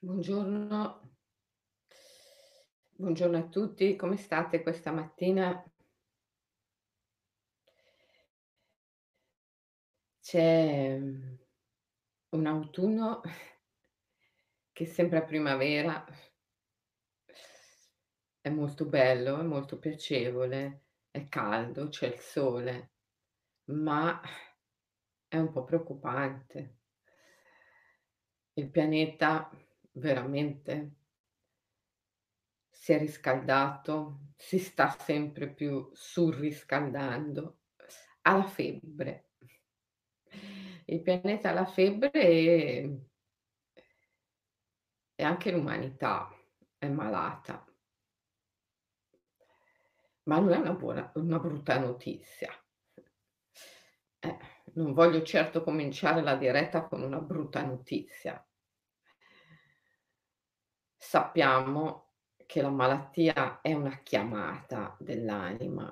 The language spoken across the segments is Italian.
Buongiorno. Buongiorno a tutti, come state questa mattina? C'è, mhmm, un autunno che sembra primavera. È molto bello, è molto piacevole, è caldo, c'è il sole, ma è un po' preoccupante. Il pianeta veramente si è riscaldato, si sta sempre più surriscaldando, ha la febbre. Il pianeta ha la febbre e e anche l'umanità è malata. Ma non è una buona una brutta notizia. Eh, non voglio certo cominciare la diretta con una brutta notizia. Sappiamo che la malattia è una chiamata dell'anima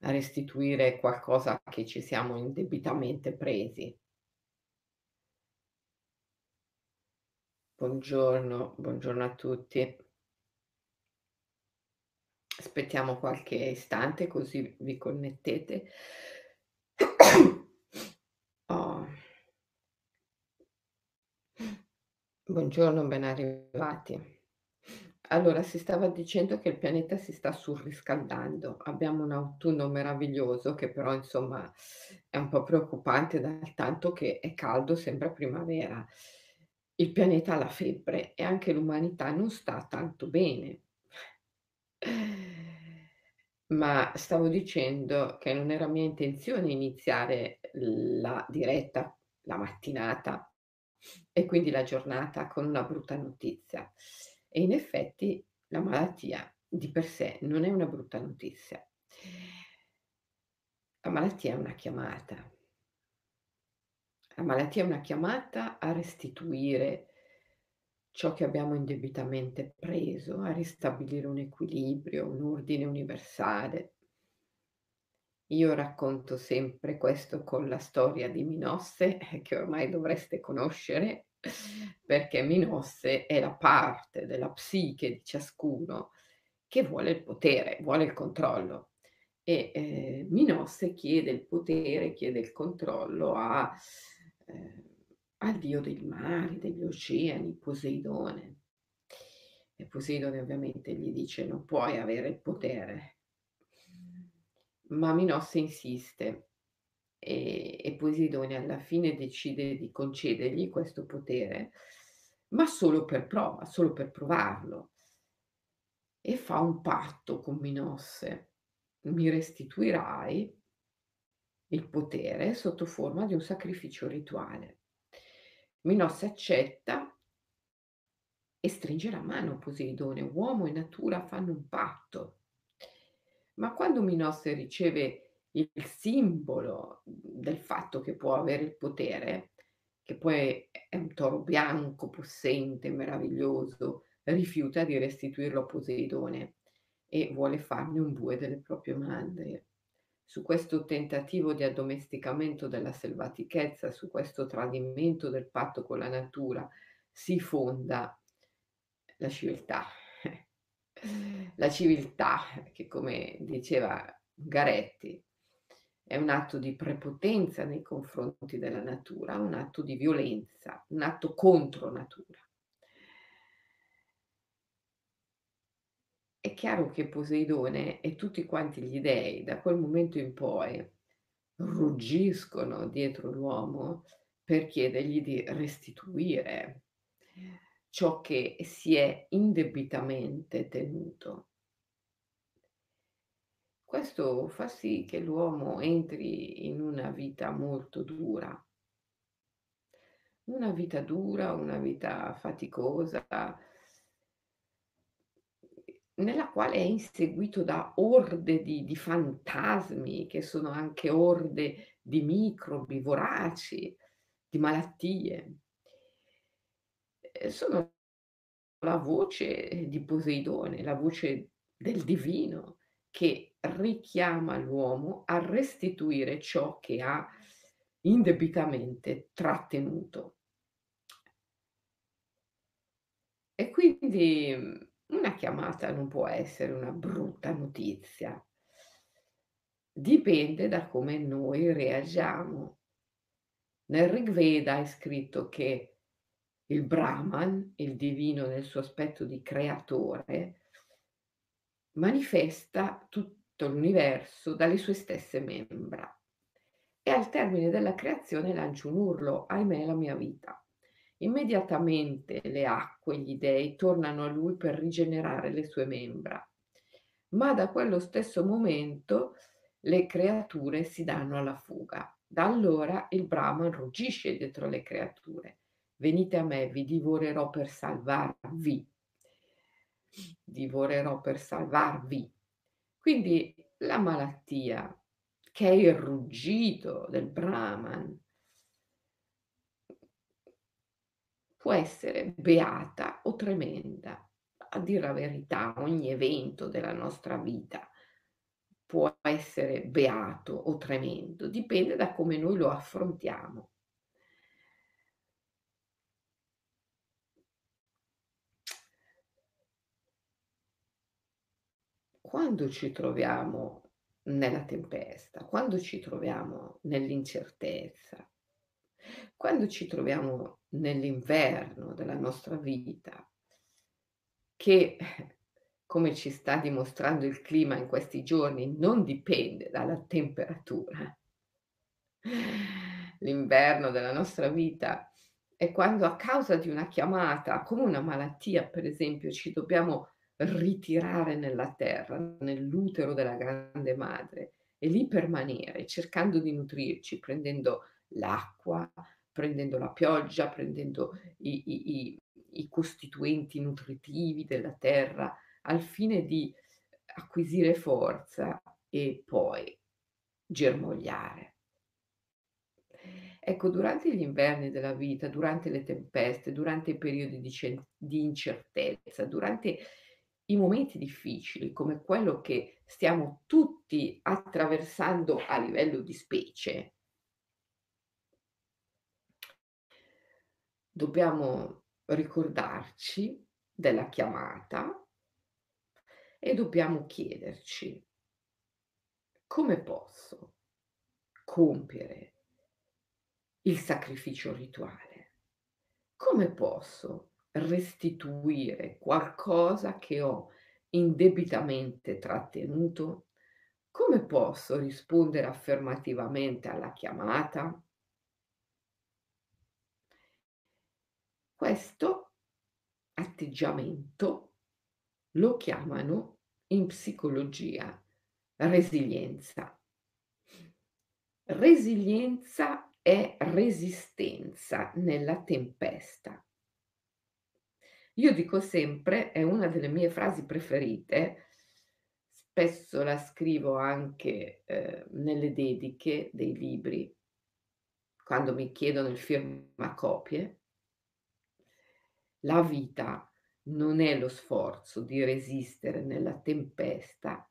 a restituire qualcosa che ci siamo indebitamente presi. Buongiorno, buongiorno a tutti. Aspettiamo qualche istante così vi connettete. Buongiorno, ben arrivati. Allora, si stava dicendo che il pianeta si sta surriscaldando. Abbiamo un autunno meraviglioso che però, insomma, è un po' preoccupante dal tanto che è caldo, sembra primavera. Il pianeta ha la febbre e anche l'umanità non sta tanto bene. Ma stavo dicendo che non era mia intenzione iniziare la diretta, la mattinata e quindi la giornata con una brutta notizia. E in effetti la malattia di per sé non è una brutta notizia. La malattia è una chiamata. La malattia è una chiamata a restituire ciò che abbiamo indebitamente preso, a ristabilire un equilibrio, un ordine universale. Io racconto sempre questo con la storia di Minosse, che ormai dovreste conoscere, perché Minosse è la parte della psiche di ciascuno che vuole il potere, vuole il controllo. E eh, Minosse chiede il potere, chiede il controllo a eh, al dio dei mari, degli oceani, Poseidone. E Poseidone ovviamente gli dice non puoi avere il potere. Ma Minosse insiste e, e Poseidone alla fine decide di concedergli questo potere, ma solo per prova, solo per provarlo. E fa un patto con Minosse. Mi restituirai il potere sotto forma di un sacrificio rituale. Minosse accetta e stringe la mano Poseidone. Uomo e natura fanno un patto. Ma quando Minosse riceve il simbolo del fatto che può avere il potere, che poi è un toro bianco, possente, meraviglioso, rifiuta di restituirlo a Poseidone e vuole farne un bue delle proprie mandrie su questo tentativo di addomesticamento della selvatichezza, su questo tradimento del patto con la natura, si fonda la civiltà. La civiltà, che come diceva Garetti, è un atto di prepotenza nei confronti della natura, un atto di violenza, un atto contro natura. È chiaro che Poseidone e tutti quanti gli dei da quel momento in poi ruggiscono dietro l'uomo per chiedergli di restituire ciò che si è indebitamente tenuto. Questo fa sì che l'uomo entri in una vita molto dura, una vita dura, una vita faticosa, nella quale è inseguito da orde di di fantasmi, che sono anche orde di microbi voraci, di malattie. Ehm, sono la voce di Poseidone, la voce del divino che richiama l'uomo a restituire ciò che ha indebitamente trattenuto. E quindi, mhmm, una chiamata non può essere una brutta notizia. Dipende da come noi reagiamo. Nel Rig Veda è scritto che il Brahman, il divino nel suo aspetto di creatore, manifesta tutto l'universo dalle sue stesse membra. E al termine della creazione lancia un urlo: "Ahimè la mia vita". Immediatamente le acque, gli dei, tornano a lui per rigenerare le sue membra. Ma da quello stesso momento le creature si danno alla fuga. Da allora il Brahman ruggisce dietro le creature. Venite a me, vi divorerò per salvarvi. Divorerò per salvarvi. Quindi la malattia, che è il ruggito del Brahman, può essere beata o tremenda. A dir la verità, ogni evento della nostra vita può essere beato o tremendo, dipende da come noi lo affrontiamo. Quando ci troviamo nella tempesta, quando ci troviamo nell'incertezza, quando ci troviamo nell'inverno della nostra vita, che come ci sta dimostrando il clima in questi giorni, non dipende dalla temperatura. L'inverno della nostra vita è quando a causa di una chiamata, come una malattia per esempio, ci dobbiamo ritirare nella terra, nell'utero della grande madre e lì permanere, cercando di nutrirci, prendendo l'acqua, prendendo la pioggia, prendendo i, i, i, i costituenti nutritivi della terra, al fine di acquisire forza e poi germogliare. Ecco, durante gli inverni della vita, durante le tempeste, durante i periodi di, di incertezza, durante i momenti difficili come quello che stiamo tutti attraversando a livello di specie, dobbiamo ricordarci della chiamata e dobbiamo chiederci come posso compiere il sacrificio rituale? Come posso restituire qualcosa che ho indebitamente trattenuto? Come posso rispondere affermativamente alla chiamata? Questo atteggiamento lo chiamano in psicologia resilienza. Resilienza è resistenza nella tempesta. Io dico sempre, è una delle mie frasi preferite, spesso la scrivo anche eh, nelle dediche dei libri, quando mi chiedono il firmacopie, la vita non è lo sforzo di resistere nella tempesta,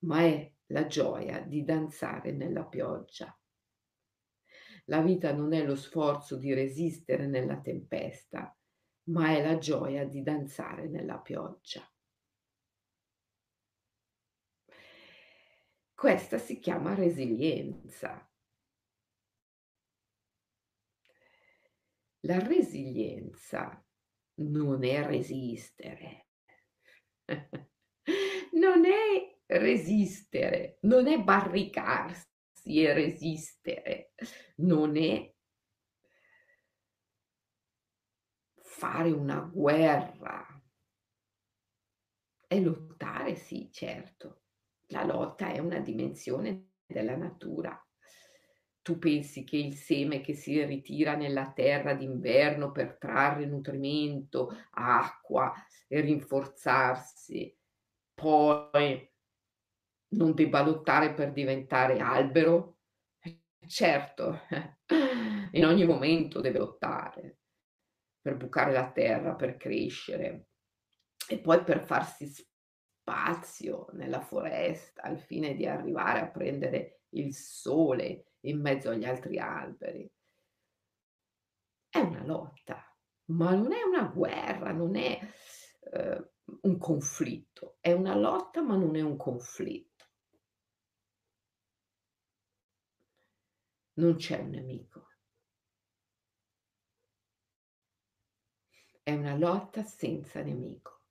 ma è la gioia di danzare nella pioggia. La vita non è lo sforzo di resistere nella tempesta, ma è la gioia di danzare nella pioggia. Questa si chiama resilienza. La resilienza non è resistere. non è resistere, non è barricarsi e resistere, non è fare una guerra. È lottare, sì, certo. La lotta è una dimensione della natura tu pensi che il seme che si ritira nella terra d'inverno per trarre nutrimento, acqua e rinforzarsi, poi non debba lottare per diventare albero? Certo, in ogni momento deve lottare per bucare la terra, per crescere e poi per farsi spazio nella foresta al fine di arrivare a prendere il sole in mezzo agli altri alberi. È una lotta, Ma non è una guerra, non è, uhm, un conflitto. È una lotta, ma non è un conflitto. Non c'è un nemico. È una lotta senza nemico.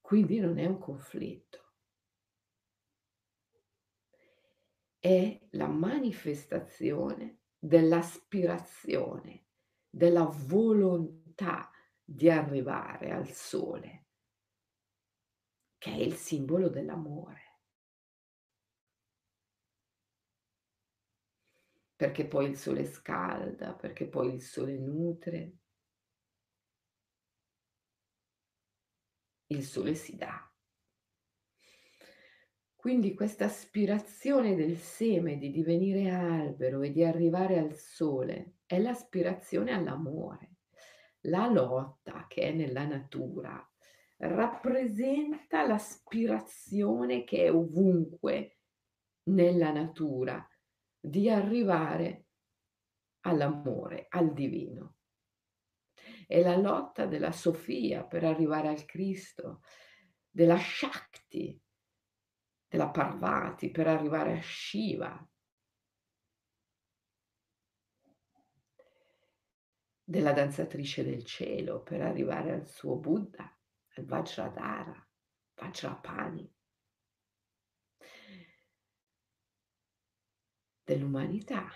Quindi non è un conflitto. È la manifestazione dell'aspirazione, della volontà di arrivare al sole, che è il simbolo dell'amore. Perché poi il sole scalda, perché poi il sole nutre. Il sole si dà. Quindi questa aspirazione del seme di divenire albero e di arrivare al sole è l'aspirazione all'amore. La lotta che è nella natura rappresenta l'aspirazione che è ovunque nella natura di arrivare all'amore, al divino. È la lotta della Sofia per arrivare al Cristo, della Shakti della Parvati per arrivare a Shiva. Della danzatrice del cielo per arrivare al suo Buddha, al Vajradhara, Vajrapani. Dell'umanità,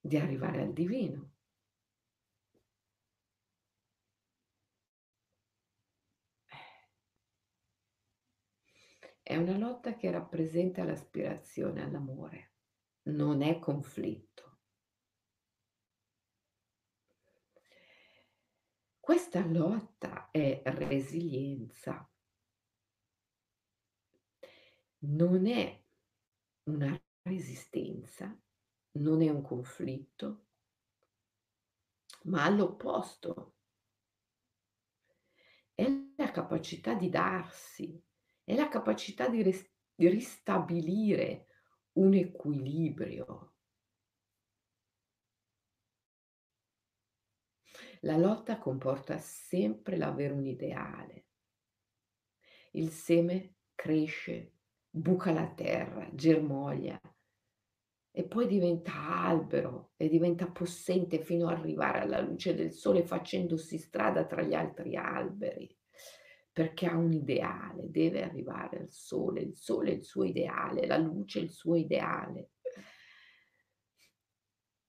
di arrivare al divino. È una lotta che rappresenta l'aspirazione all'amore, non è conflitto. Questa lotta è resilienza. Non è una resistenza, non è un conflitto, ma all'opposto. È la capacità di darsi, è la capacità di res di ristabilire un equilibrio. La lotta comporta sempre l'avere un ideale. Il seme cresce, buca la terra, germoglia e poi diventa albero e diventa possente fino ad arrivare alla luce del sole facendosi strada tra gli altri alberi perché ha un ideale, deve arrivare al sole, il sole è il suo ideale, la luce è il suo ideale.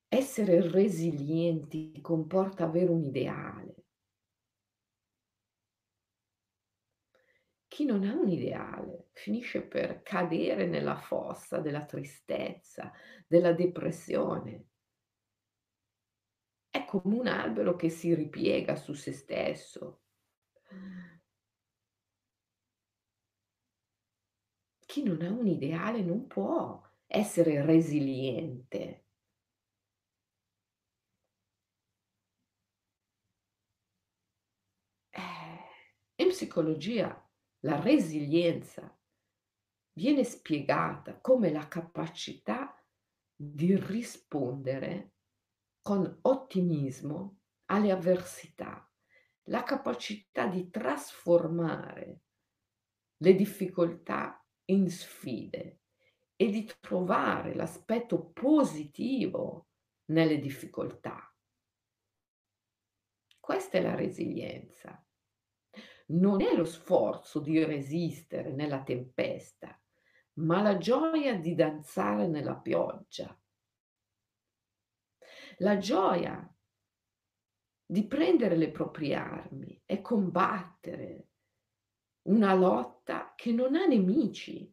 Essere resilienti comporta avere un ideale. Chi non ha un ideale finisce per cadere nella fossa della tristezza, della depressione. È come un albero che si ripiega su se stesso. chi non ha un ideale non può essere resiliente. Eh, in psicologia la resilienza viene spiegata come la capacità di rispondere con ottimismo alle avversità, la capacità di trasformare le difficoltà in sfide e di trovare l'aspetto positivo nelle difficoltà. Questa è la resilienza. Non è lo sforzo di resistere nella tempesta, ma la gioia di danzare nella pioggia. La gioia di prendere le proprie armi e combattere una lotta che non ha nemici,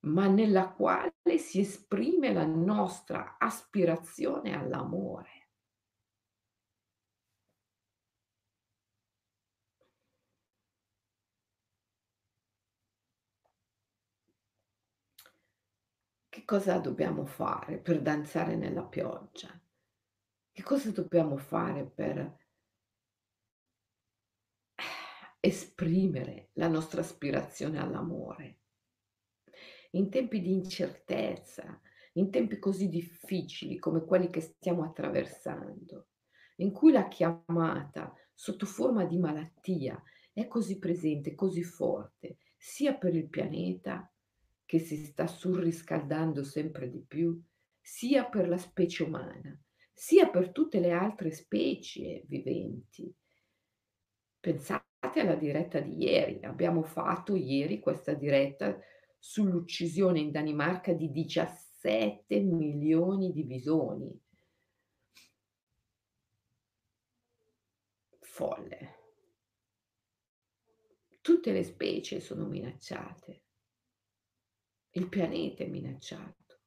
ma nella quale si esprime la nostra aspirazione all'amore. Cosa dobbiamo fare per danzare nella pioggia? Che cosa dobbiamo fare per esprimere la nostra aspirazione all'amore. In tempi di incertezza, in tempi così difficili come quelli che stiamo attraversando, in cui la chiamata sotto forma di malattia è così presente, così forte, sia per il pianeta che si sta surriscaldando sempre di più, sia per la specie umana, sia per tutte le altre specie viventi. Pensate alla diretta di ieri, abbiamo fatto ieri questa diretta sull'uccisione in Danimarca di 17 milioni di bisoni. Folle. Tutte le specie sono minacciate. Il pianeta è minacciato.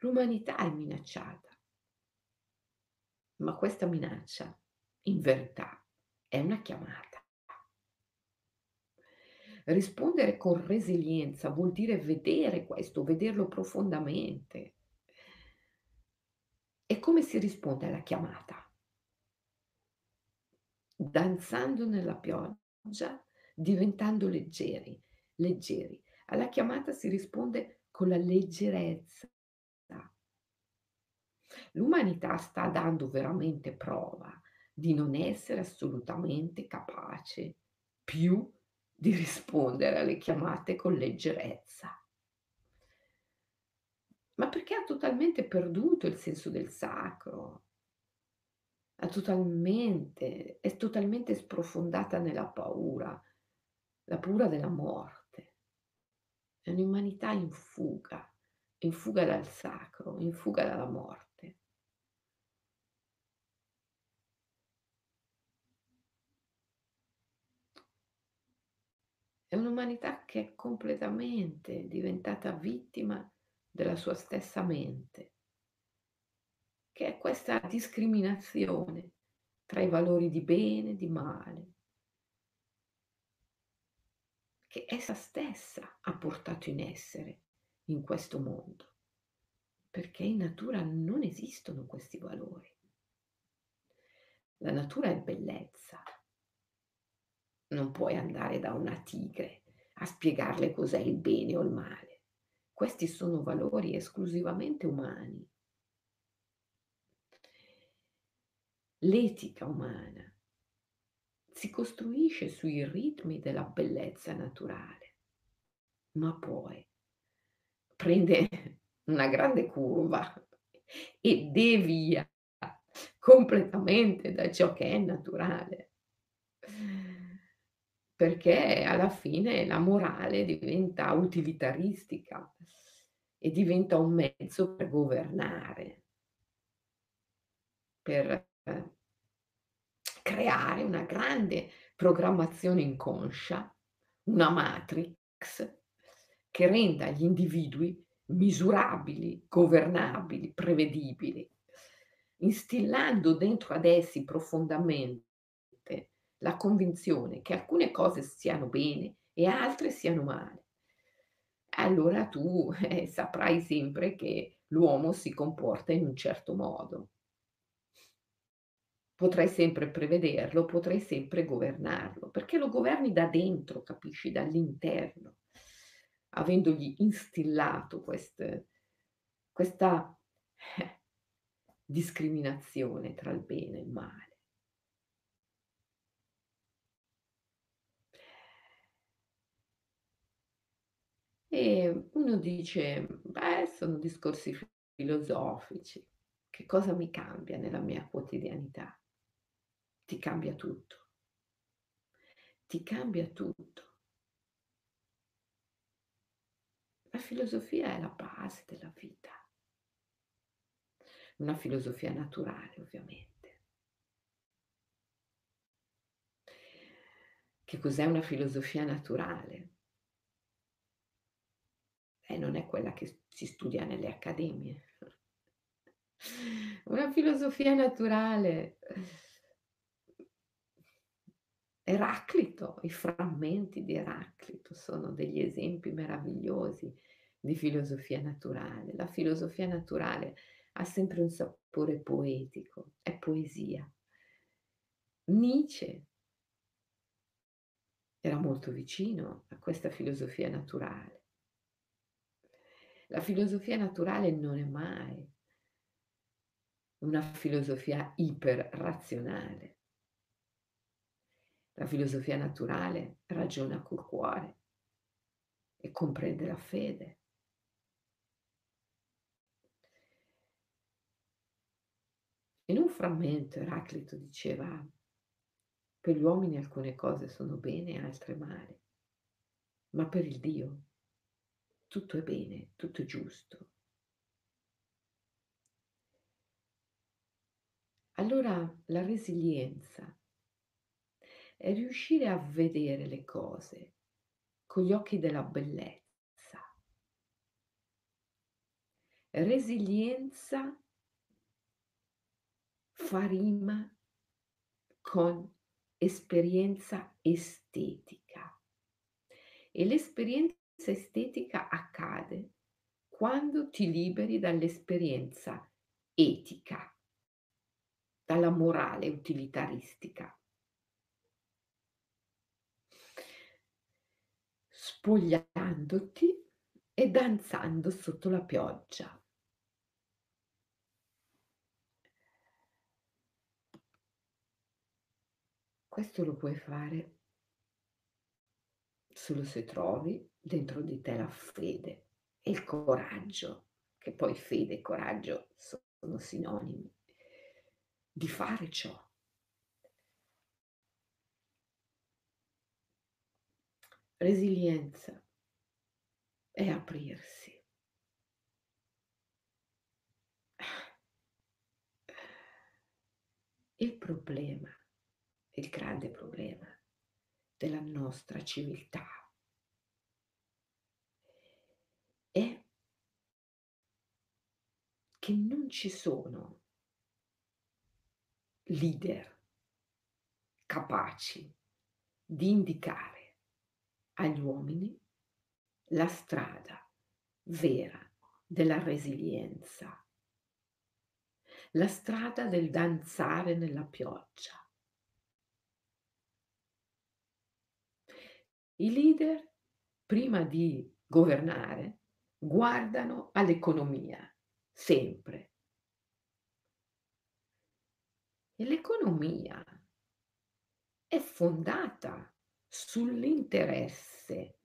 L'umanità è minacciata. Ma questa minaccia, in verità, è una chiamata. Rispondere con resilienza vuol dire vedere questo, vederlo profondamente. E come si risponde alla chiamata? Danzando nella pioggia, diventando leggeri, leggeri. Alla chiamata si risponde con la leggerezza. L'umanità sta dando veramente prova di non essere assolutamente capace più di rispondere alle chiamate con leggerezza. Ma perché ha totalmente perduto il senso del sacro, ha totalmente, è totalmente sprofondata nella paura, la paura della morte. È un'umanità in fuga, in fuga dal sacro, in fuga dalla morte. È un'umanità che è completamente diventata vittima della sua stessa mente, che è questa discriminazione tra i valori di bene e di male, che essa stessa ha portato in essere in questo mondo, perché in natura non esistono questi valori. La natura è bellezza, non puoi andare da una tigre a spiegarle cos'è il bene o il male. Questi sono valori esclusivamente umani. L'etica umana si costruisce sui ritmi della bellezza naturale, ma poi prende una grande curva e devia completamente da ciò che è naturale. Perché alla fine la morale diventa utilitaristica e diventa un mezzo per governare, per creare una grande programmazione inconscia, una matrix che renda gli individui misurabili, governabili, prevedibili, instillando dentro ad essi profondamente la convinzione che alcune cose siano bene e altre siano male. Allora tu eh, saprai sempre che l'uomo si comporta in un certo modo. Potrai sempre prevederlo, potrai sempre governarlo, perché lo governi da dentro, capisci, dall'interno, avendogli instillato queste, questa eh, discriminazione tra il bene e il male. E uno dice: "Beh, sono discorsi filosofici. Che cosa mi cambia nella mia quotidianità?" Ti cambia tutto. Ti cambia tutto. La filosofia è la base della vita. Una filosofia naturale, ovviamente. Che cos'è una filosofia naturale? e non è quella che si studia nelle accademie. Una filosofia naturale. Eraclito, i frammenti di Eraclito sono degli esempi meravigliosi di filosofia naturale. La filosofia naturale ha sempre un sapore poetico, è poesia. Nietzsche era molto vicino a questa filosofia naturale. La filosofia naturale non è mai una filosofia iperrazionale. La filosofia naturale ragiona col cuore e comprende la fede. In un frammento Eraclito diceva, per gli uomini alcune cose sono bene e altre male, ma per il Dio tutto è bene, tutto è giusto. Allora la resilienza è riuscire a vedere le cose con gli occhi della bellezza. Resilienza fa rima con esperienza estetica e l'esperienza estetica accade quando ti liberi dall'esperienza etica, dalla morale utilitaristica. Spogliandoti e danzando sotto la pioggia. Questo lo puoi fare solo se trovi dentro di te la fede e il coraggio, che poi fede e coraggio sono sinonimi, di fare ciò. Resilienza è aprirsi. Il problema il grande problema della nostra civiltà. È che non ci sono leader capaci di indicare agli uomini la strada vera della resilienza, la strada del danzare nella pioggia, I leader, prima di governare, guardano all'economia, sempre. E l'economia è fondata sull'interesse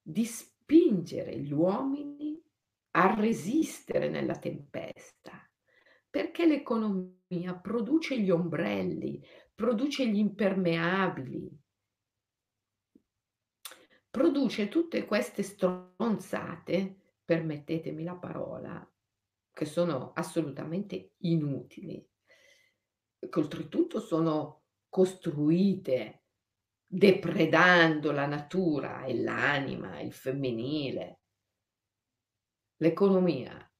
di spingere gli uomini a resistere nella tempesta, perché l'economia produce gli ombrelli, produce gli impermeabili, produce tutte queste stronzate, permettetemi la parola, che sono assolutamente inutili, che oltretutto sono costruite depredando la natura e l'anima, il femminile. L'economia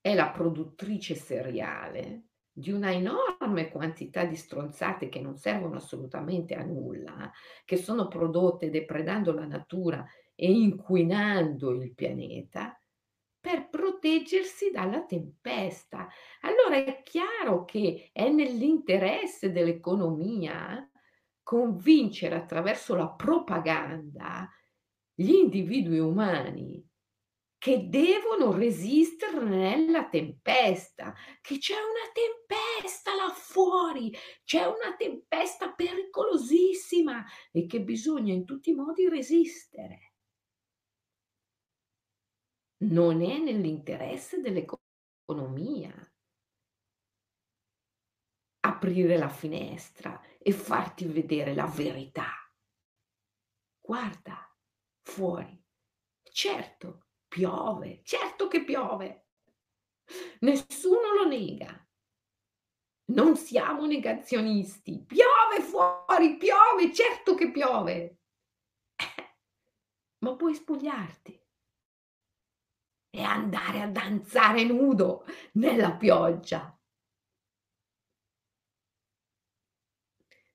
è la produttrice seriale di una enorme quantità di stronzate che non servono assolutamente a nulla, che sono prodotte depredando la natura e inquinando il pianeta proteggersi dalla tempesta. Allora è chiaro che è nell'interesse dell'economia convincere attraverso la propaganda gli individui umani che devono resistere nella tempesta, che c'è una tempesta là fuori, c'è una tempesta pericolosissima e che bisogna in tutti i modi resistere. Non è nell'interesse dell'economia aprire la finestra e farti vedere la verità. Guarda fuori. Certo, Piove, certo che piove. Nessuno lo nega. Non siamo negazionisti. Piove fuori, piove, certo che piove. ma puoi spogliarti e andare a danzare nudo nella pioggia.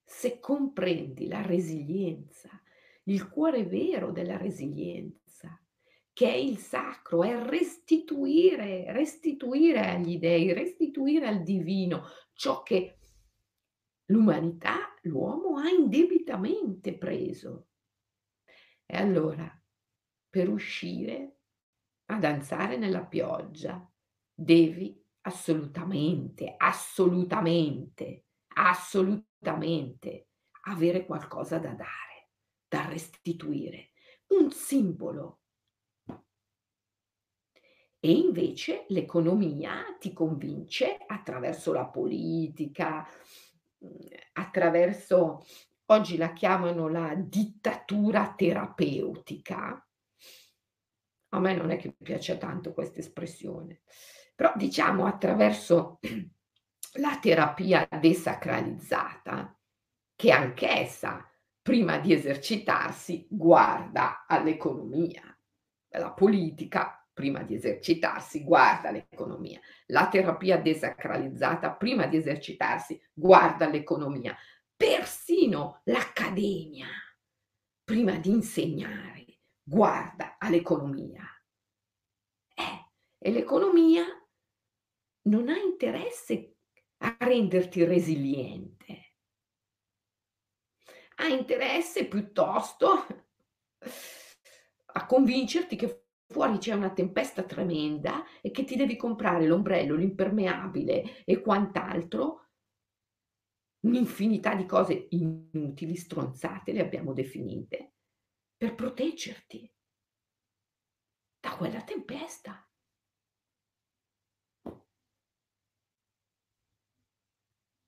Se comprendi la resilienza, il cuore vero della resilienza, che è il sacro, è restituire, restituire agli dei, restituire al divino ciò che l'umanità, l'uomo ha indebitamente preso. E allora, per uscire a danzare nella pioggia, devi assolutamente, assolutamente, assolutamente avere qualcosa da dare, da restituire, un simbolo. E invece l'economia ti convince attraverso la politica, mhmm, attraverso oggi la chiamano la dittatura terapeutica. A me non è che piace tanto questa espressione, però diciamo attraverso la terapia desacralizzata, che anch'essa prima di esercitarsi guarda all'economia. La politica prima di esercitarsi guarda l'economia. La terapia desacralizzata prima di esercitarsi guarda l'economia. Persino l'accademia prima di insegnare guarda all'economia. Eh, e l'economia non ha interesse a renderti resiliente. Ha interesse piuttosto a convincerti che fuori c'è una tempesta tremenda e che ti devi comprare l'ombrello, l'impermeabile e quant'altro, un'infinità di cose inutili, stronzate, le abbiamo definite, per proteggerti da quella tempesta.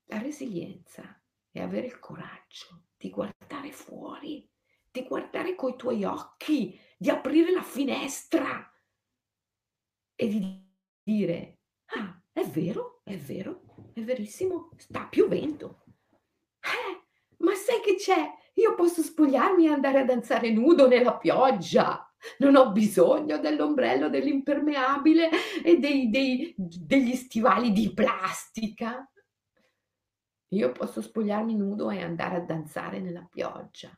La resilienza è avere il coraggio di guardare fuori, di guardare coi tuoi occhi, di aprire la finestra e di dire, ah, è vero, è vero, è verissimo, sta piovendo. Eh, ma sai che c'è? Io posso spogliarmi e andare a danzare nudo nella pioggia. Non ho bisogno dell'ombrello, dell'impermeabile e dei, dei, degli stivali di plastica. Io posso spogliarmi nudo e andare a danzare nella pioggia.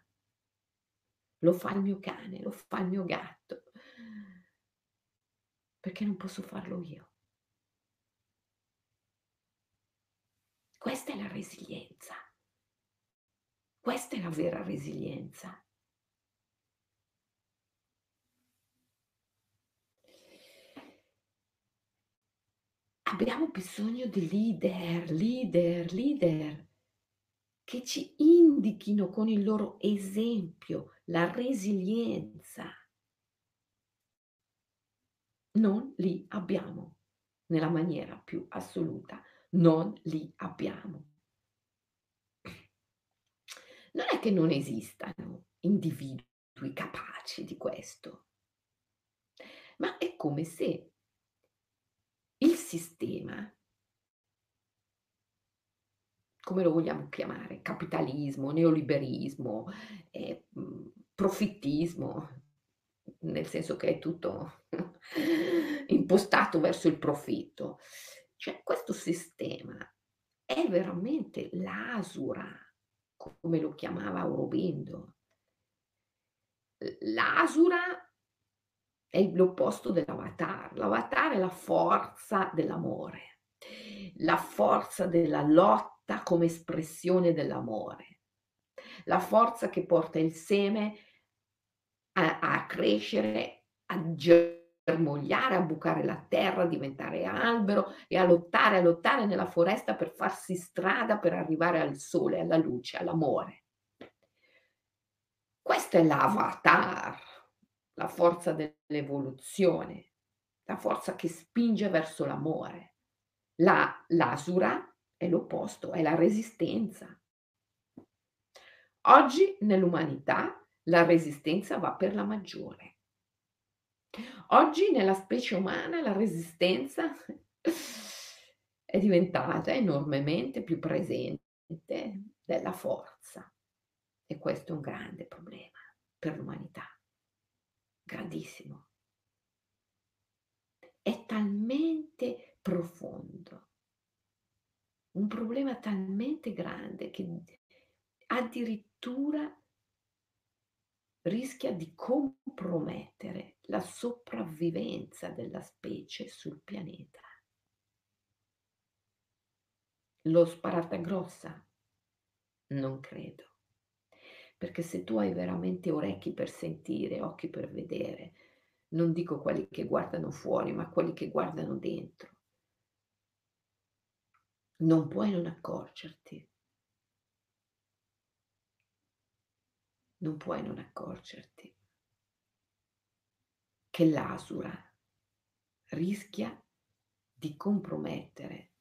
Lo fa il mio cane, lo fa il mio gatto. Perché non posso farlo io? Questa è la resilienza. Questa è la vera resilienza. Abbiamo bisogno di leader, leader, leader che ci indichino con il loro esempio la resilienza. Non li abbiamo nella maniera più assoluta, non li abbiamo. Non è che non esistano individui capaci di questo, ma è come se il sistema come lo vogliamo chiamare, capitalismo, neoliberismo, eh, profittismo, nel senso che è tutto impostato verso il profitto. Cioè questo sistema è veramente l'asura, come lo chiamava Aurobindo. L'asura è l'opposto dell'avatar. L'avatar è la forza dell'amore, la forza della lotta come espressione dell'amore, la forza che porta il seme a, a crescere, a germogliare, a bucare la terra, a diventare albero e a lottare, a lottare nella foresta per farsi strada per arrivare al sole, alla luce, all'amore. Questo è l'avatar la forza dell'evoluzione, la forza che spinge verso l'amore. La, l'asura è l'opposto, è la resistenza. Oggi nell'umanità la resistenza va per la maggiore. Oggi nella specie umana la resistenza è diventata enormemente più presente della forza e questo è un grande problema per l'umanità grandissimo. È talmente profondo, un problema talmente grande che addirittura rischia di compromettere la sopravvivenza della specie sul pianeta. Lo sparata grossa? Non credo. Perché se tu hai veramente orecchi per sentire, occhi per vedere, non dico quelli che guardano fuori, ma quelli che guardano dentro, non puoi non accorgerti. Non puoi non accorgerti che l'asura rischia di compromettere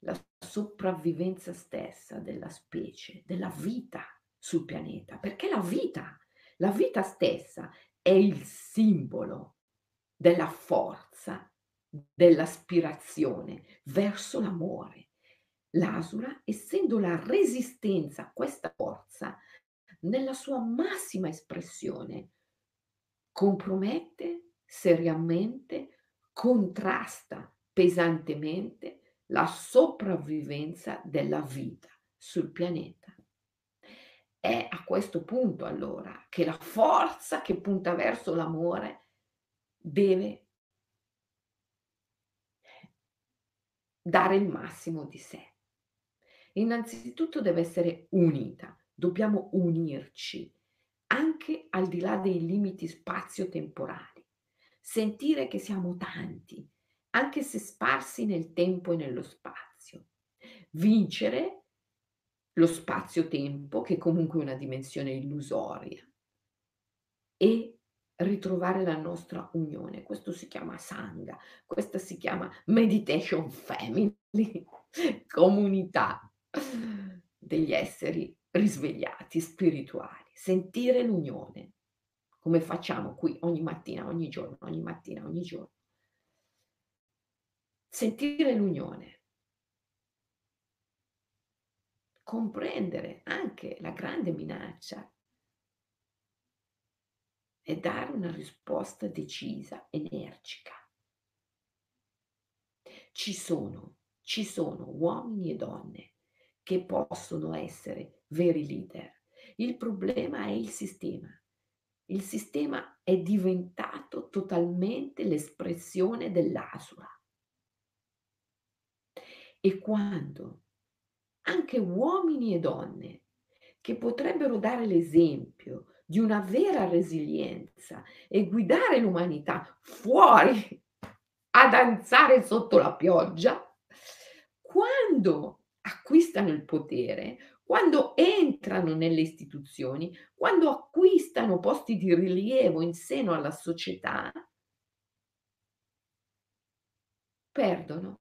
la sopravvivenza stessa della specie, della vita sul pianeta, perché la vita, la vita stessa è il simbolo della forza, dell'aspirazione verso l'amore. L'asura, essendo la resistenza a questa forza, nella sua massima espressione, compromette seriamente, contrasta pesantemente la sopravvivenza della vita sul pianeta. È a questo punto allora che la forza che punta verso l'amore deve dare il massimo di sé. Innanzitutto deve essere unita, dobbiamo unirci anche al di là dei limiti spazio-temporali, sentire che siamo tanti, anche se sparsi nel tempo e nello spazio, vincere lo spazio-tempo, che è comunque una dimensione illusoria, e ritrovare la nostra unione. Questo si chiama Sangha, questa si chiama Meditation Family, comunità degli esseri risvegliati, spirituali, sentire l'unione, come facciamo qui ogni mattina, ogni giorno, ogni mattina, ogni giorno. Sentire l'unione, comprendere anche la grande minaccia e dare una risposta decisa, energica. Ci sono, ci sono uomini e donne che possono essere veri leader. Il problema è il sistema. Il sistema è diventato totalmente l'espressione dell'asura. E quando anche uomini e donne che potrebbero dare l'esempio di una vera resilienza e guidare l'umanità fuori a danzare sotto la pioggia, quando acquistano il potere, quando entrano nelle istituzioni, quando acquistano posti di rilievo in seno alla società, perdono.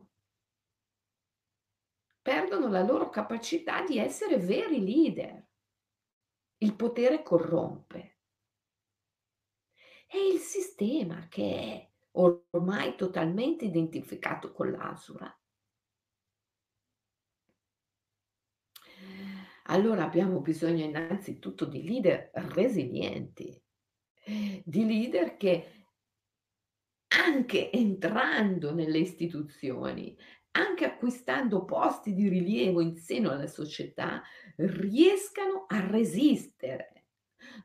Perdono la loro capacità di essere veri leader. Il potere corrompe. È il sistema che è ormai totalmente identificato con l'Asura allora abbiamo bisogno innanzitutto di leader resilienti, di leader che anche entrando nelle istituzioni, anche acquistando posti di rilievo in seno alla società, riescano a resistere,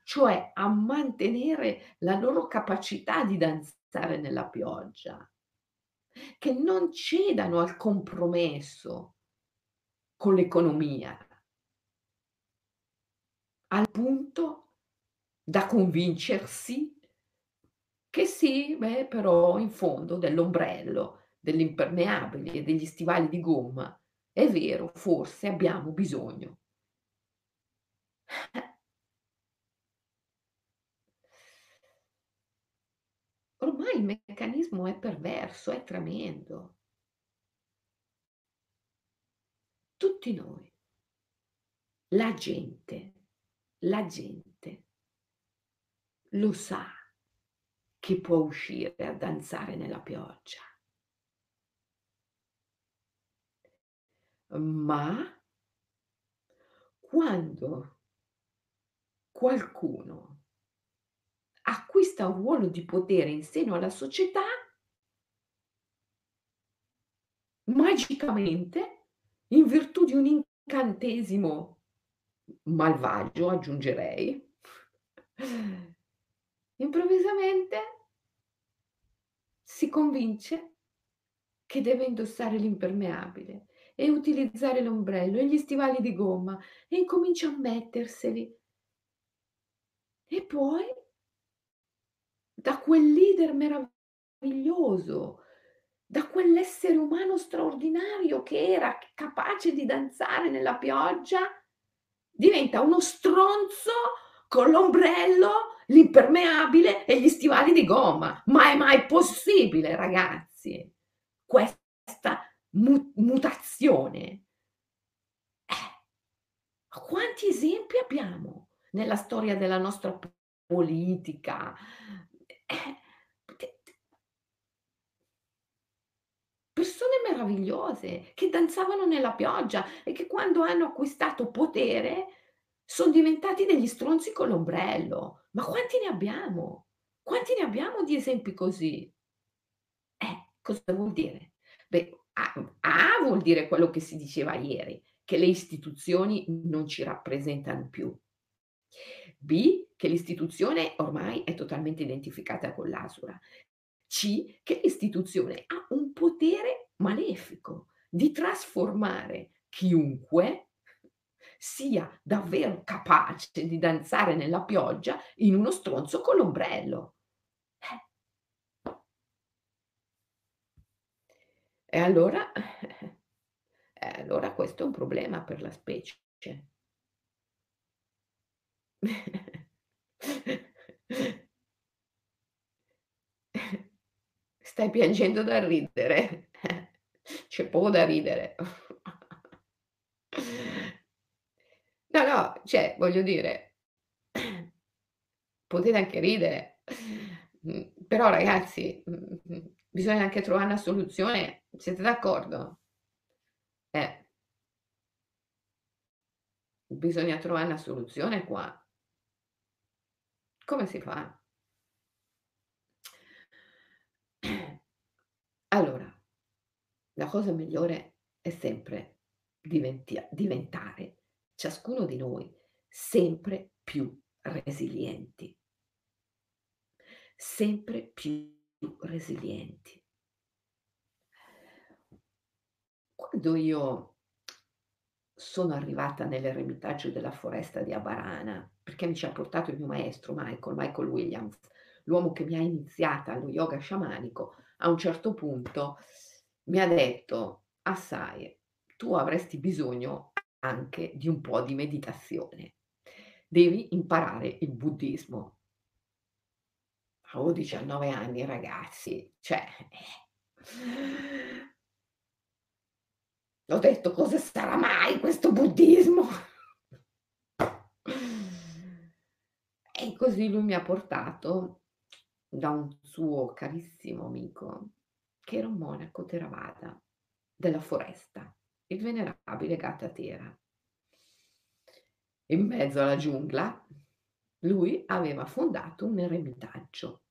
cioè a mantenere la loro capacità di danzare nella pioggia, che non cedano al compromesso con l'economia, al punto da convincersi che sì, beh, però in fondo dell'ombrello, dell'impermeabile e degli stivali di gomma, è vero, forse abbiamo bisogno. Ormai il meccanismo è perverso, è tremendo. Tutti noi, la gente, la gente lo sa che può uscire a danzare nella pioggia. Ma quando qualcuno acquista un ruolo di potere in seno alla società, magicamente, in virtù di un incantesimo malvagio aggiungerei, improvvisamente si convince che deve indossare l'impermeabile e utilizzare l'ombrello e gli stivali di gomma e incomincia a metterseli. E poi da quel leader meraviglioso, da quell'essere umano straordinario che era capace di danzare nella pioggia, diventa uno stronzo con l'ombrello, l'impermeabile e gli stivali di gomma. Ma è mai possibile, ragazzi? Questa mu- mutazione. Eh, quanti esempi abbiamo nella storia della nostra politica? Eh, persone meravigliose che danzavano nella pioggia e che quando hanno acquistato potere son diventati degli stronzi con l'ombrello. Ma quanti ne abbiamo? Quanti ne abbiamo di esempi così? Eh, cosa vuol dire? Beh, A, A vuol dire quello che si diceva ieri, che le istituzioni non ci rappresentano più. B, che l'istituzione ormai è totalmente identificata con l'ASURA. C, che l'istituzione ha un potere malefico di trasformare chiunque sia davvero capace di danzare nella pioggia in uno stronzo con l'ombrello. Eh. E allora, eh, allora questo è un problema per la specie. Stai piangendo da ridere. C'è poco da ridere. No, no, cioè voglio dire potete anche ridere, mhmm, però ragazzi, mhmm, bisogna anche trovare una soluzione, siete d'accordo? Eh. Bisogna trovare una soluzione qua. Come si fa? Allora, la cosa migliore è sempre diventi diventare ciascuno di noi sempre più resilienti. Sempre più resilienti. Quando io sono arrivata nell'eremitaggio della foresta di Abarana, perché mi ci ha portato il mio maestro Michael, Michael Williams, l'uomo che mi ha iniziata allo yoga sciamanico, a un certo punto mi ha detto, assai, tu avresti bisogno anche di un po' di meditazione. Devi imparare il buddismo. Avevo 19 anni, ragazzi, cioè... Ho detto cosa sarà mai questo buddismo? E così lui mi ha portato da un suo carissimo amico, che era un monaco Theravada della foresta il venerabile Gatatera. In mezzo alla giungla, lui aveva fondato un eremitaggio.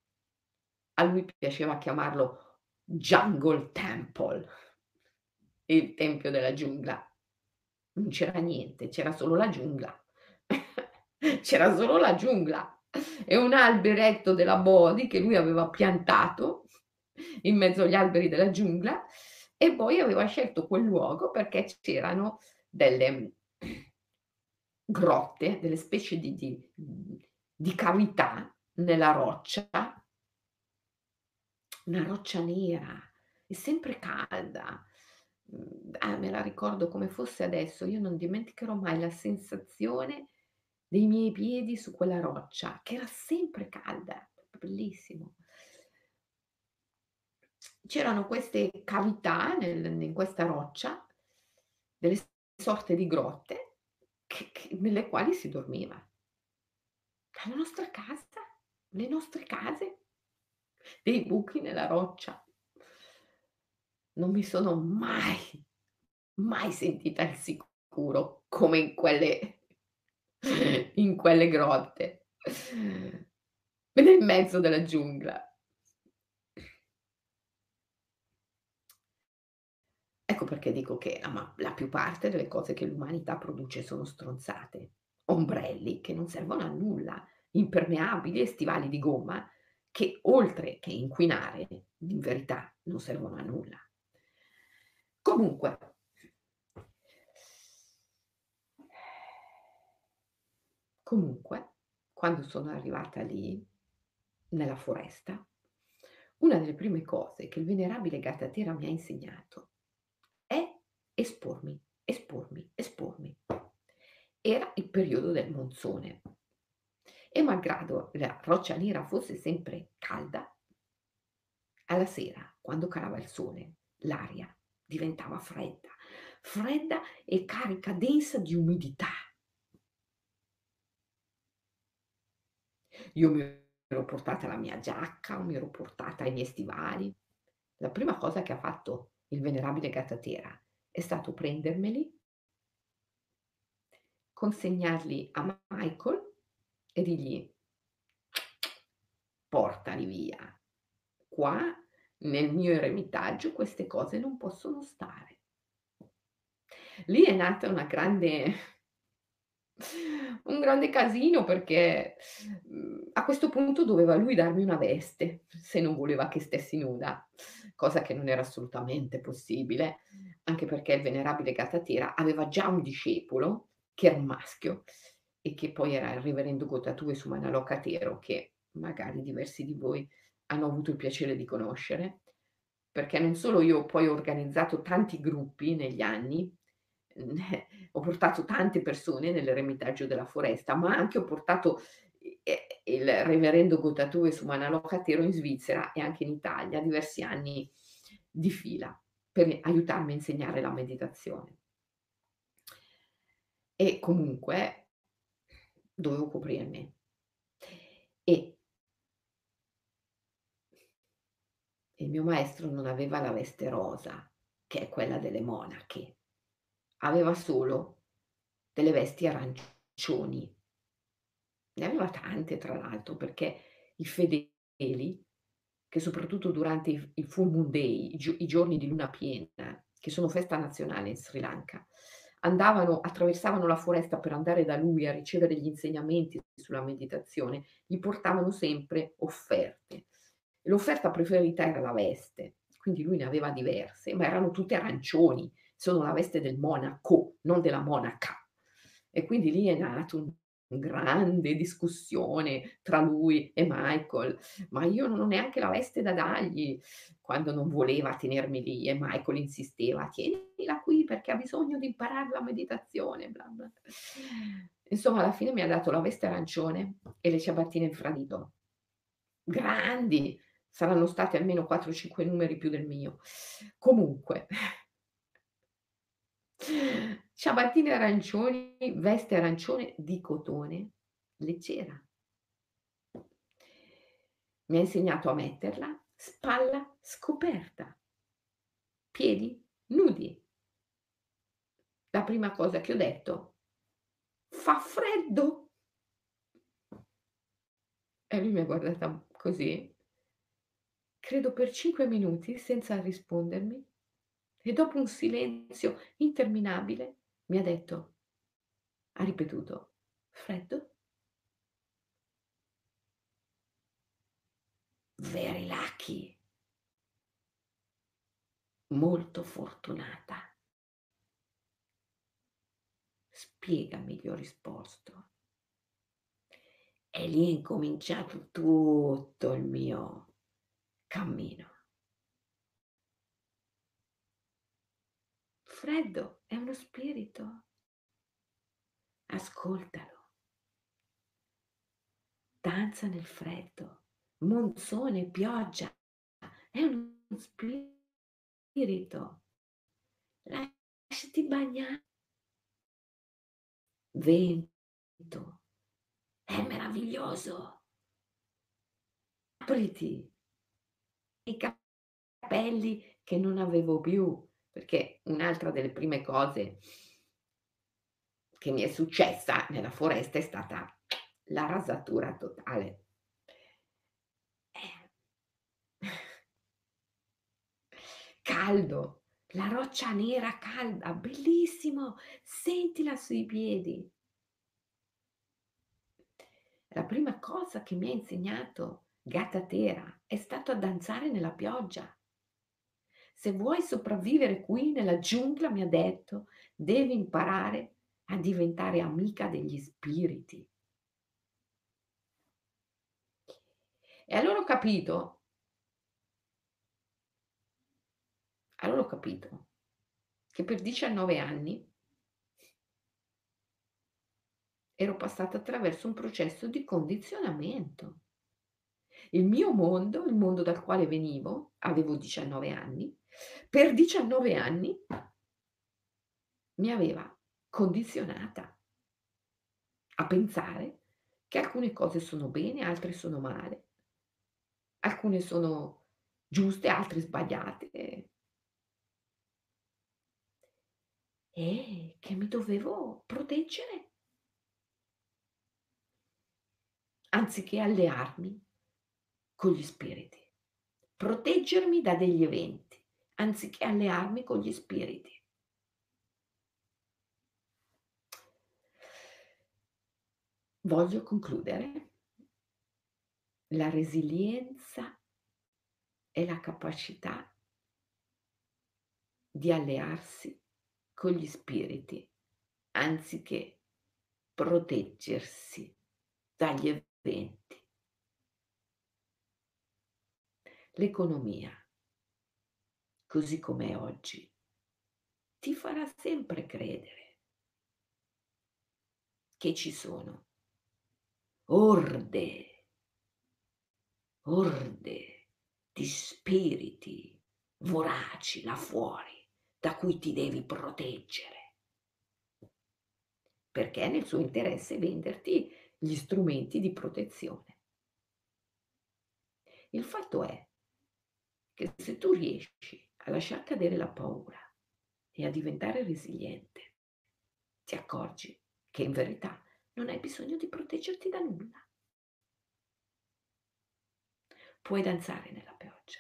A lui piaceva chiamarlo Jungle Temple, il tempio della giungla. Non c'era niente, c'era solo la giungla. c'era solo la giungla e un alberetto della Bodhi che lui aveva piantato in mezzo agli alberi della giungla e poi aveva scelto quel luogo perché c'erano delle grotte, delle specie di, di, di cavità nella roccia, una roccia nera e sempre calda. Ah, me la ricordo come fosse adesso, io non dimenticherò mai la sensazione dei miei piedi su quella roccia, che era sempre calda, bellissimo c'erano queste cavità nel, in questa roccia, delle sorte di grotte che, che, nelle quali si dormiva. La nostra casa, le nostre case, dei buchi nella roccia. Non mi sono mai, mai sentita al sicuro come in quelle, in quelle grotte, nel mezzo della giungla. Ecco perché dico che la, la più parte delle cose che l'umanità produce sono stronzate, ombrelli che non servono a nulla, impermeabili e stivali di gomma che oltre che inquinare, in verità non servono a nulla. Comunque, comunque, quando sono arrivata lì, nella foresta, una delle prime cose che il venerabile Gatatera mi ha insegnato espormi, espormi, espormi. Era il periodo del monsone e malgrado la roccia nera fosse sempre calda, alla sera, quando calava il sole, l'aria diventava fredda, fredda e carica densa di umidità. Io mi ero portata la mia giacca, mi ero portata i miei stivali. La prima cosa che ha fatto il venerabile Gatatera è stato prendermeli, consegnarli a Michael e dirgli portali via. Qua nel mio eremitaggio queste cose non possono stare. Lì è nata una grande un grande casino perché, mhmm, a questo punto doveva lui darmi una veste, se non voleva che stessi nuda, cosa che non era assolutamente possibile, anche perché il venerabile Gatatera aveva già un discepolo, che era un maschio, e che poi era il reverendo Gotatue Sumanalokatero, che magari diversi di voi hanno avuto il piacere di conoscere, perché non solo io poi ho organizzato tanti gruppi negli anni, ho portato tante persone nell'eremitaggio della foresta, ma anche ho portato il reverendo Gotatue su Manalocatero in Svizzera e anche in Italia diversi anni di fila per aiutarmi a insegnare la meditazione. E comunque dovevo coprirmi. E il mio maestro non aveva la veste rosa, che è quella delle monache aveva solo delle vesti arancioni. Ne aveva tante, tra l'altro, perché i fedeli, che soprattutto durante i, Full Moon Day, i, i giorni di luna piena, che sono festa nazionale in Sri Lanka, andavano, attraversavano la foresta per andare da lui a ricevere gli insegnamenti sulla meditazione, gli portavano sempre offerte. L'offerta preferita era la veste, quindi lui ne aveva diverse, ma erano tutte arancioni, sono la veste del monaco, non della monaca. E quindi lì è nata un grande discussione tra lui e Michael, ma io non ho neanche la veste da dargli quando non voleva tenermi lì e Michael insisteva, tienila qui perché ha bisogno di imparare la meditazione, bla bla. Insomma, alla fine mi ha dato la veste arancione e le ciabattine infradito. Grandi, saranno stati almeno 4-5 numeri più del mio. Comunque, Ciabattine arancioni, veste arancione di cotone, leggera. Mi ha insegnato a metterla, spalla scoperta, piedi nudi. La prima cosa che ho detto, fa freddo. E lui mi ha guardata così, credo per cinque minuti senza rispondermi e dopo un silenzio interminabile mi ha detto, ha ripetuto, freddo? Very lucky. Molto fortunata. Spiegami, gli ho risposto. E lì è incominciato tutto il mio cammino. Freddo, è uno spirito. Ascoltalo. Danza nel freddo, monzone, pioggia, è uno spirito. Lasciati bagnare. Vento, è meraviglioso. Apriti i capelli che non avevo più perché un'altra delle prime cose che mi è successa nella foresta è stata la rasatura totale. Eh. Caldo, la roccia nera calda, bellissimo, sentila sui piedi. La prima cosa che mi ha insegnato Gatatera è stato a danzare nella pioggia. Se vuoi sopravvivere qui nella giungla, mi ha detto, devi imparare a diventare amica degli spiriti. E allora ho capito allora ho capito che per 19 anni ero passata attraverso un processo di condizionamento. Il mio mondo, il mondo dal quale venivo, avevo 19 anni, per 19 anni mi aveva condizionata a pensare che alcune cose sono bene, altre sono male, alcune sono giuste, altre sbagliate. E che mi dovevo proteggere. Anziché allearmi con gli spiriti, proteggermi da degli eventi anziché allearmi con gli spiriti. Voglio concludere. La resilienza è la capacità di allearsi con gli spiriti anziché proteggersi dagli eventi. L'economia, così come è oggi, ti farà sempre credere che ci sono orde, orde di spiriti voraci là fuori da cui ti devi proteggere. Perché è nel suo interesse venderti gli strumenti di protezione. Il fatto è che se tu riesci a lasciar cadere la paura e a diventare resiliente, ti accorgi che in verità non hai bisogno di proteggerti da nulla. Puoi danzare nella pioggia.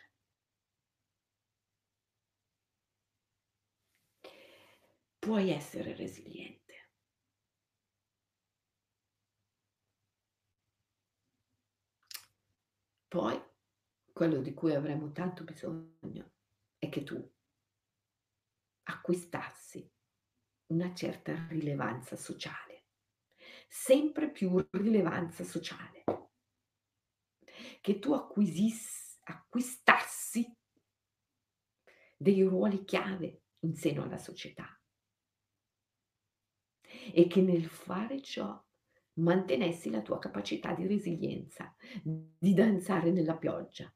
Puoi essere resiliente. Poi, quello di cui avremo tanto bisogno che tu acquistassi una certa rilevanza sociale sempre più rilevanza sociale, che tu acquistassi dei ruoli chiave in seno alla società. E che nel fare ciò mantenessi la tua capacità di resilienza, di danzare nella pioggia,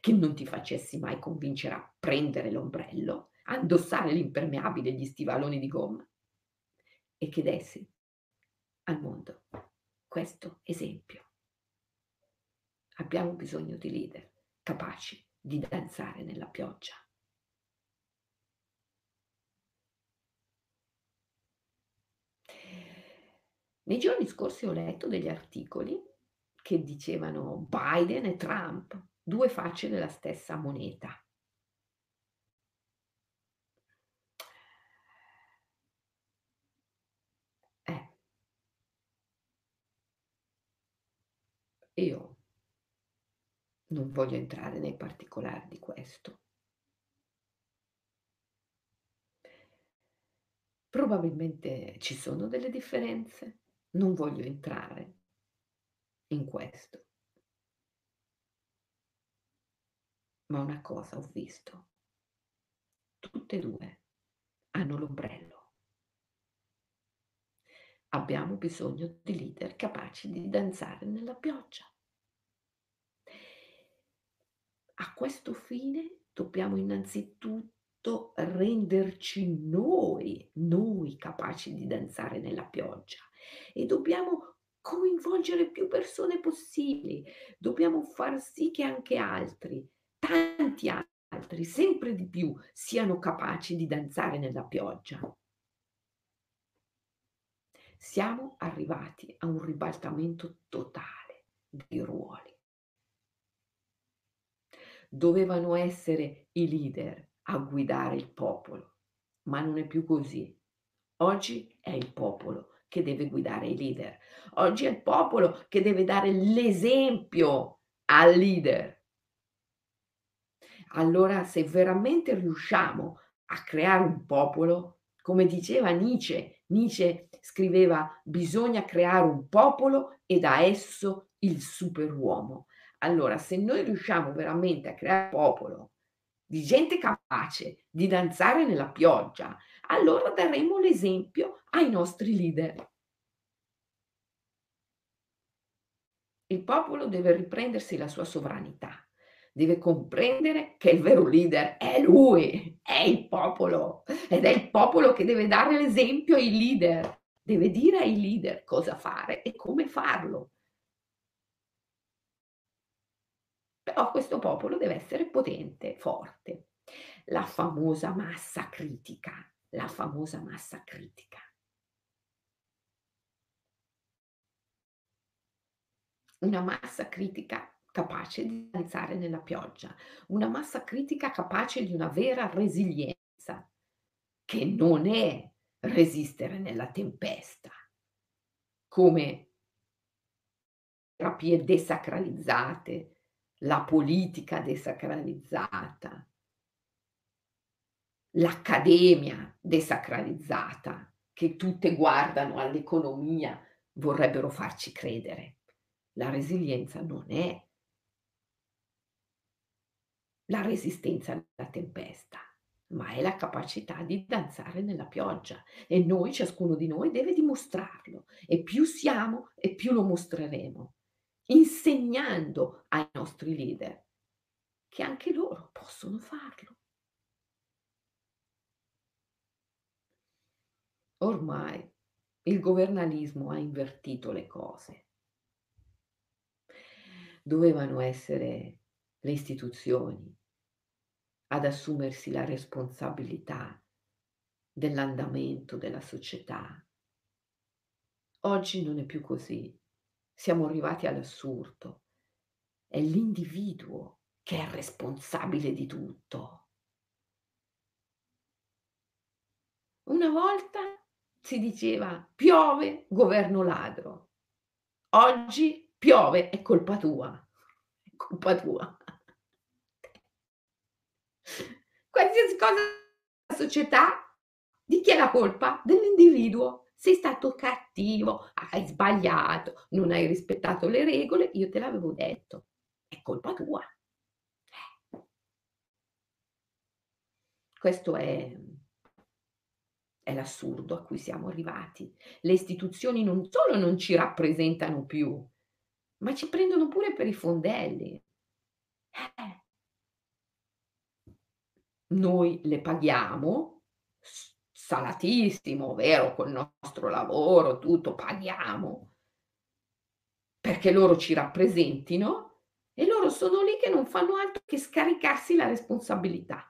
che non ti facessi mai convincere a prendere l'ombrello, a indossare l'impermeabile e gli stivaloni di gomma e che dessi al mondo questo esempio. Abbiamo bisogno di leader capaci di danzare nella pioggia. Nei giorni scorsi ho letto degli articoli che dicevano Biden e Trump, due facce della stessa moneta. Io non voglio entrare nei particolari di questo. Probabilmente ci sono delle differenze, non voglio entrare in questo. Ma una cosa ho visto, tutte e due hanno l'ombrello. Abbiamo bisogno di leader capaci di danzare nella pioggia. A questo fine dobbiamo innanzitutto renderci noi, noi capaci di danzare nella pioggia e dobbiamo coinvolgere più persone possibili, dobbiamo far sì che anche altri, tanti altri, sempre di più, siano capaci di danzare nella pioggia. Siamo arrivati a un ribaltamento totale di ruoli dovevano essere i leader a guidare il popolo, ma non è più così. Oggi è il popolo che deve guidare i leader. Oggi è il popolo che deve dare l'esempio al leader. Allora, se veramente riusciamo a creare un popolo, come diceva Nietzsche, Nietzsche scriveva bisogna creare un popolo e da esso il superuomo. Allora, se noi riusciamo veramente a creare un popolo di gente capace di danzare nella pioggia, allora daremo l'esempio ai nostri leader. Il popolo deve riprendersi la sua sovranità, deve comprendere che il vero leader è lui, è il popolo ed è il popolo che deve dare l'esempio ai leader, deve dire ai leader cosa fare e come farlo. Però questo popolo deve essere potente, forte. La famosa massa critica, la famosa massa critica. Una massa critica capace di danzare nella pioggia, una massa critica capace di una vera resilienza, che non è resistere nella tempesta, come terapie desacralizzate, la politica desacralizzata, l'accademia desacralizzata, che tutte guardano all'economia, vorrebbero farci credere. La resilienza non è la resistenza alla tempesta, ma è la capacità di danzare nella pioggia e noi, ciascuno di noi, deve dimostrarlo e più siamo e più lo mostreremo, insegnando ai nostri leader che anche loro possono farlo. Ormai il governalismo ha invertito le cose dovevano essere le istituzioni ad assumersi la responsabilità dell'andamento della società. Oggi non è più così. Siamo arrivati all'assurdo. È l'individuo che è responsabile di tutto. Una volta si diceva piove, governo ladro. Oggi piove, è colpa tua, è colpa tua. Qualsiasi cosa nella società, di chi è la colpa? Dell'individuo. Sei stato cattivo, hai sbagliato, non hai rispettato le regole, io te l'avevo detto, è colpa tua. Questo è, è l'assurdo a cui siamo arrivati. Le istituzioni non solo non ci rappresentano più, ma ci prendono pure per i fondelli. Eh. Noi le paghiamo, salatissimo, vero, col nostro lavoro, tutto paghiamo, perché loro ci rappresentino e loro sono lì che non fanno altro che scaricarsi la responsabilità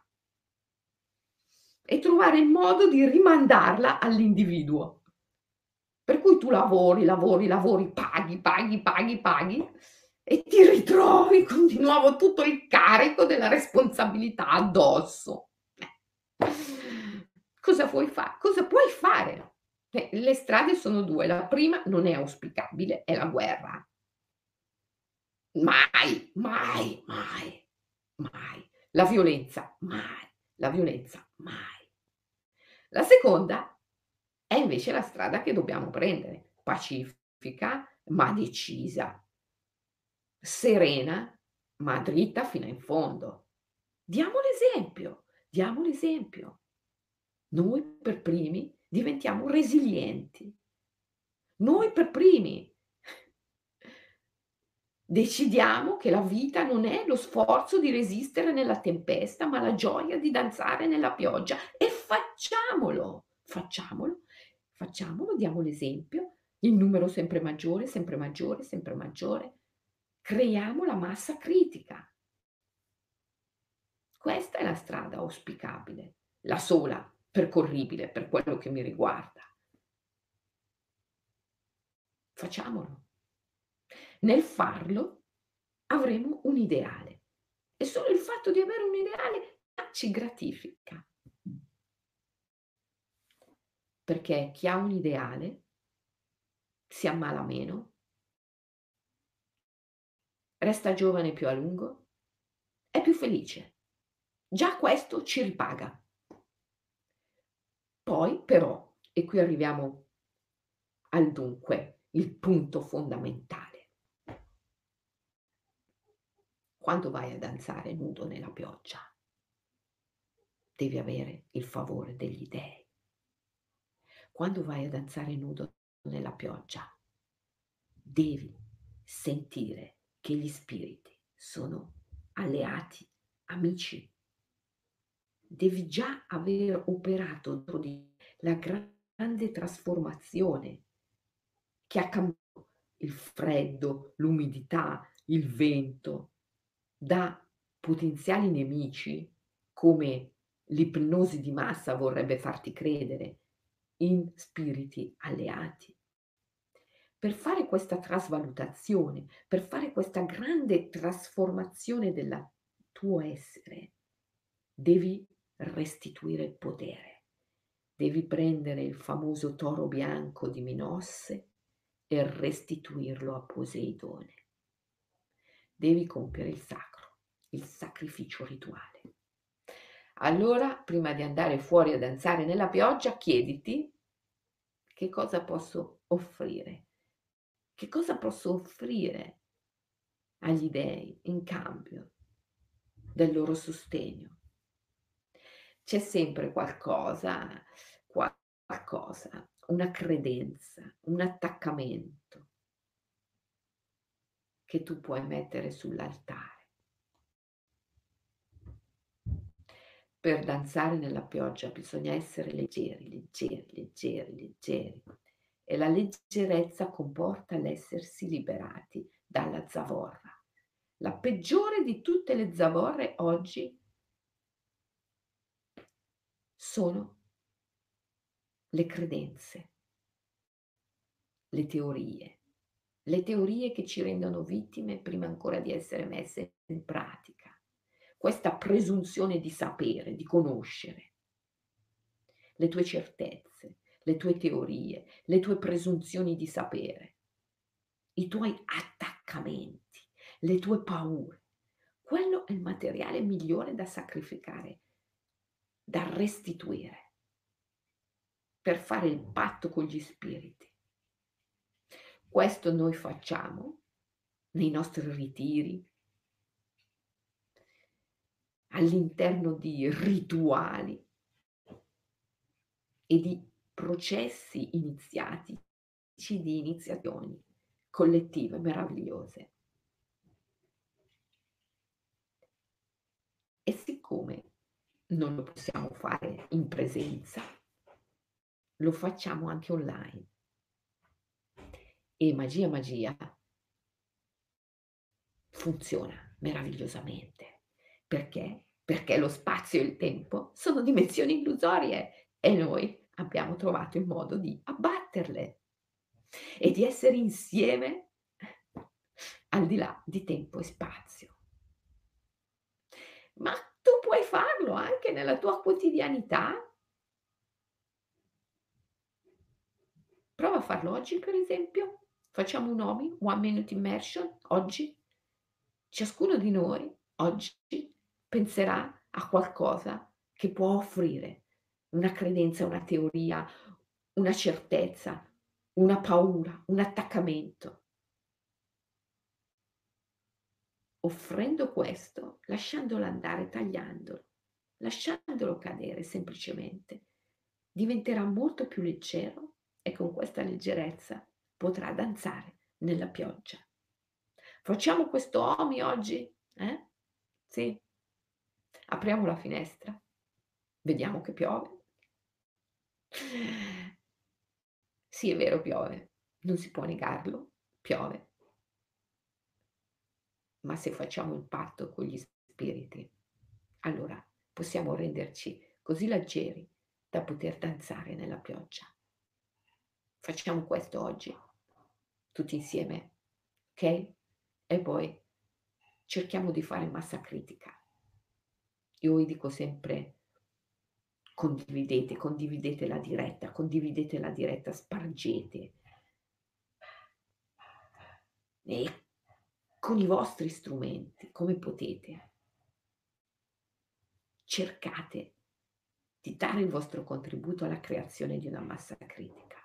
e trovare il modo di rimandarla all'individuo. Per cui tu lavori, lavori, lavori, paghi, paghi, paghi, paghi e ti ritrovi con di nuovo tutto il carico della responsabilità addosso. Cosa puoi fare? Cosa puoi fare? Eh, le strade sono due. La prima non è auspicabile, è la guerra. Mai, mai, mai, mai. La violenza, mai. La violenza, mai. La seconda è invece la strada che dobbiamo prendere, pacifica ma decisa, serena ma dritta fino in fondo. Diamo l'esempio, diamo l'esempio. Noi per primi diventiamo resilienti. Noi per primi decidiamo che la vita non è lo sforzo di resistere nella tempesta, ma la gioia di danzare nella pioggia e facciamolo, facciamolo Facciamolo, diamo l'esempio, il numero sempre maggiore, sempre maggiore, sempre maggiore. Creiamo la massa critica. Questa è la strada auspicabile, la sola percorribile per quello che mi riguarda. Facciamolo. Nel farlo avremo un ideale e solo il fatto di avere un ideale ci gratifica perché chi ha un ideale si ammala meno, resta giovane più a lungo, è più felice. Già questo ci ripaga. Poi però, e qui arriviamo al dunque, il punto fondamentale. quando vai a danzare nudo nella pioggia, devi avere il favore degli dèi. Quando vai a danzare nudo nella pioggia, devi sentire che gli spiriti sono alleati, amici. Devi già aver operato la grande trasformazione che ha cambiato il freddo, l'umidità, il vento da potenziali nemici come l'ipnosi di massa vorrebbe farti credere in spiriti alleati per fare questa trasvalutazione, per fare questa grande trasformazione del tuo essere, devi restituire il potere. Devi prendere il famoso toro bianco di Minosse e restituirlo a Poseidone. Devi compiere il sacro, il sacrificio rituale. Allora, prima di andare fuori a danzare nella pioggia, chiediti che cosa posso offrire che cosa posso offrire agli dèi in cambio del loro sostegno? C'è sempre qualcosa, qualcosa, una credenza, un attaccamento che tu puoi mettere sull'altare. Per danzare nella pioggia bisogna essere leggeri, leggeri, leggeri, leggeri e la leggerezza comporta l'essersi liberati dalla zavorra. La peggiore di tutte le zavorre oggi sono le credenze, le teorie, le teorie che ci rendono vittime prima ancora di essere messe in pratica. Questa presunzione di sapere, di conoscere, le tue certezze, le tue teorie, le tue presunzioni di sapere, i tuoi attaccamenti, le tue paure. Quello è il materiale migliore da sacrificare, da restituire, per fare il patto con gli spiriti. Questo noi facciamo nei nostri ritiri, all'interno di rituali e di processi iniziati di iniziazioni collettive meravigliose. E siccome non lo possiamo fare in presenza, lo facciamo anche online. E magia, magia funziona meravigliosamente. Perché? Perché lo spazio e il tempo sono dimensioni illusorie e noi abbiamo trovato il modo di abbatterle e di essere insieme al di là di tempo e spazio. Ma tu puoi farlo anche nella tua quotidianità. Prova a farlo oggi, per esempio. Facciamo un OMI, One Minute Immersion, oggi. Ciascuno di noi oggi penserà a qualcosa che può offrire una credenza, una teoria, una certezza, una paura, un attaccamento. Offrendo questo, lasciandolo andare, tagliandolo, lasciandolo cadere semplicemente, diventerà molto più leggero e con questa leggerezza potrà danzare nella pioggia. Facciamo questo OMI oggi? Eh? Sì. Apriamo la finestra, vediamo che piove. Sì, è vero, piove, non si può negarlo, piove. Ma se facciamo il patto con gli spiriti, allora possiamo renderci così leggeri da poter danzare nella pioggia. Facciamo questo oggi, tutti insieme, ok? E poi cerchiamo di fare massa critica. Io vi dico sempre condividete, condividete la diretta, condividete la diretta, spargete. E con i vostri strumenti, come potete, cercate di dare il vostro contributo alla creazione di una massa critica.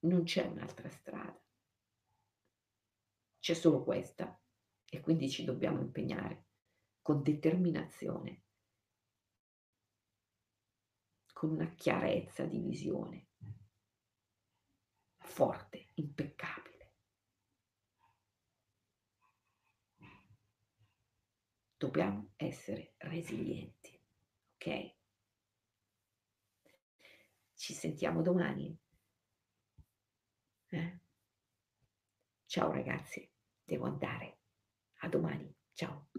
Non c'è un'altra strada. C'è solo questa E quindi ci dobbiamo impegnare con determinazione. Con una chiarezza di visione. Forte, impeccabile. Dobbiamo essere resilienti, okay? Ci sentiamo domani. Eh? Ciao ragazzi, devo andare. A domani. Ciao.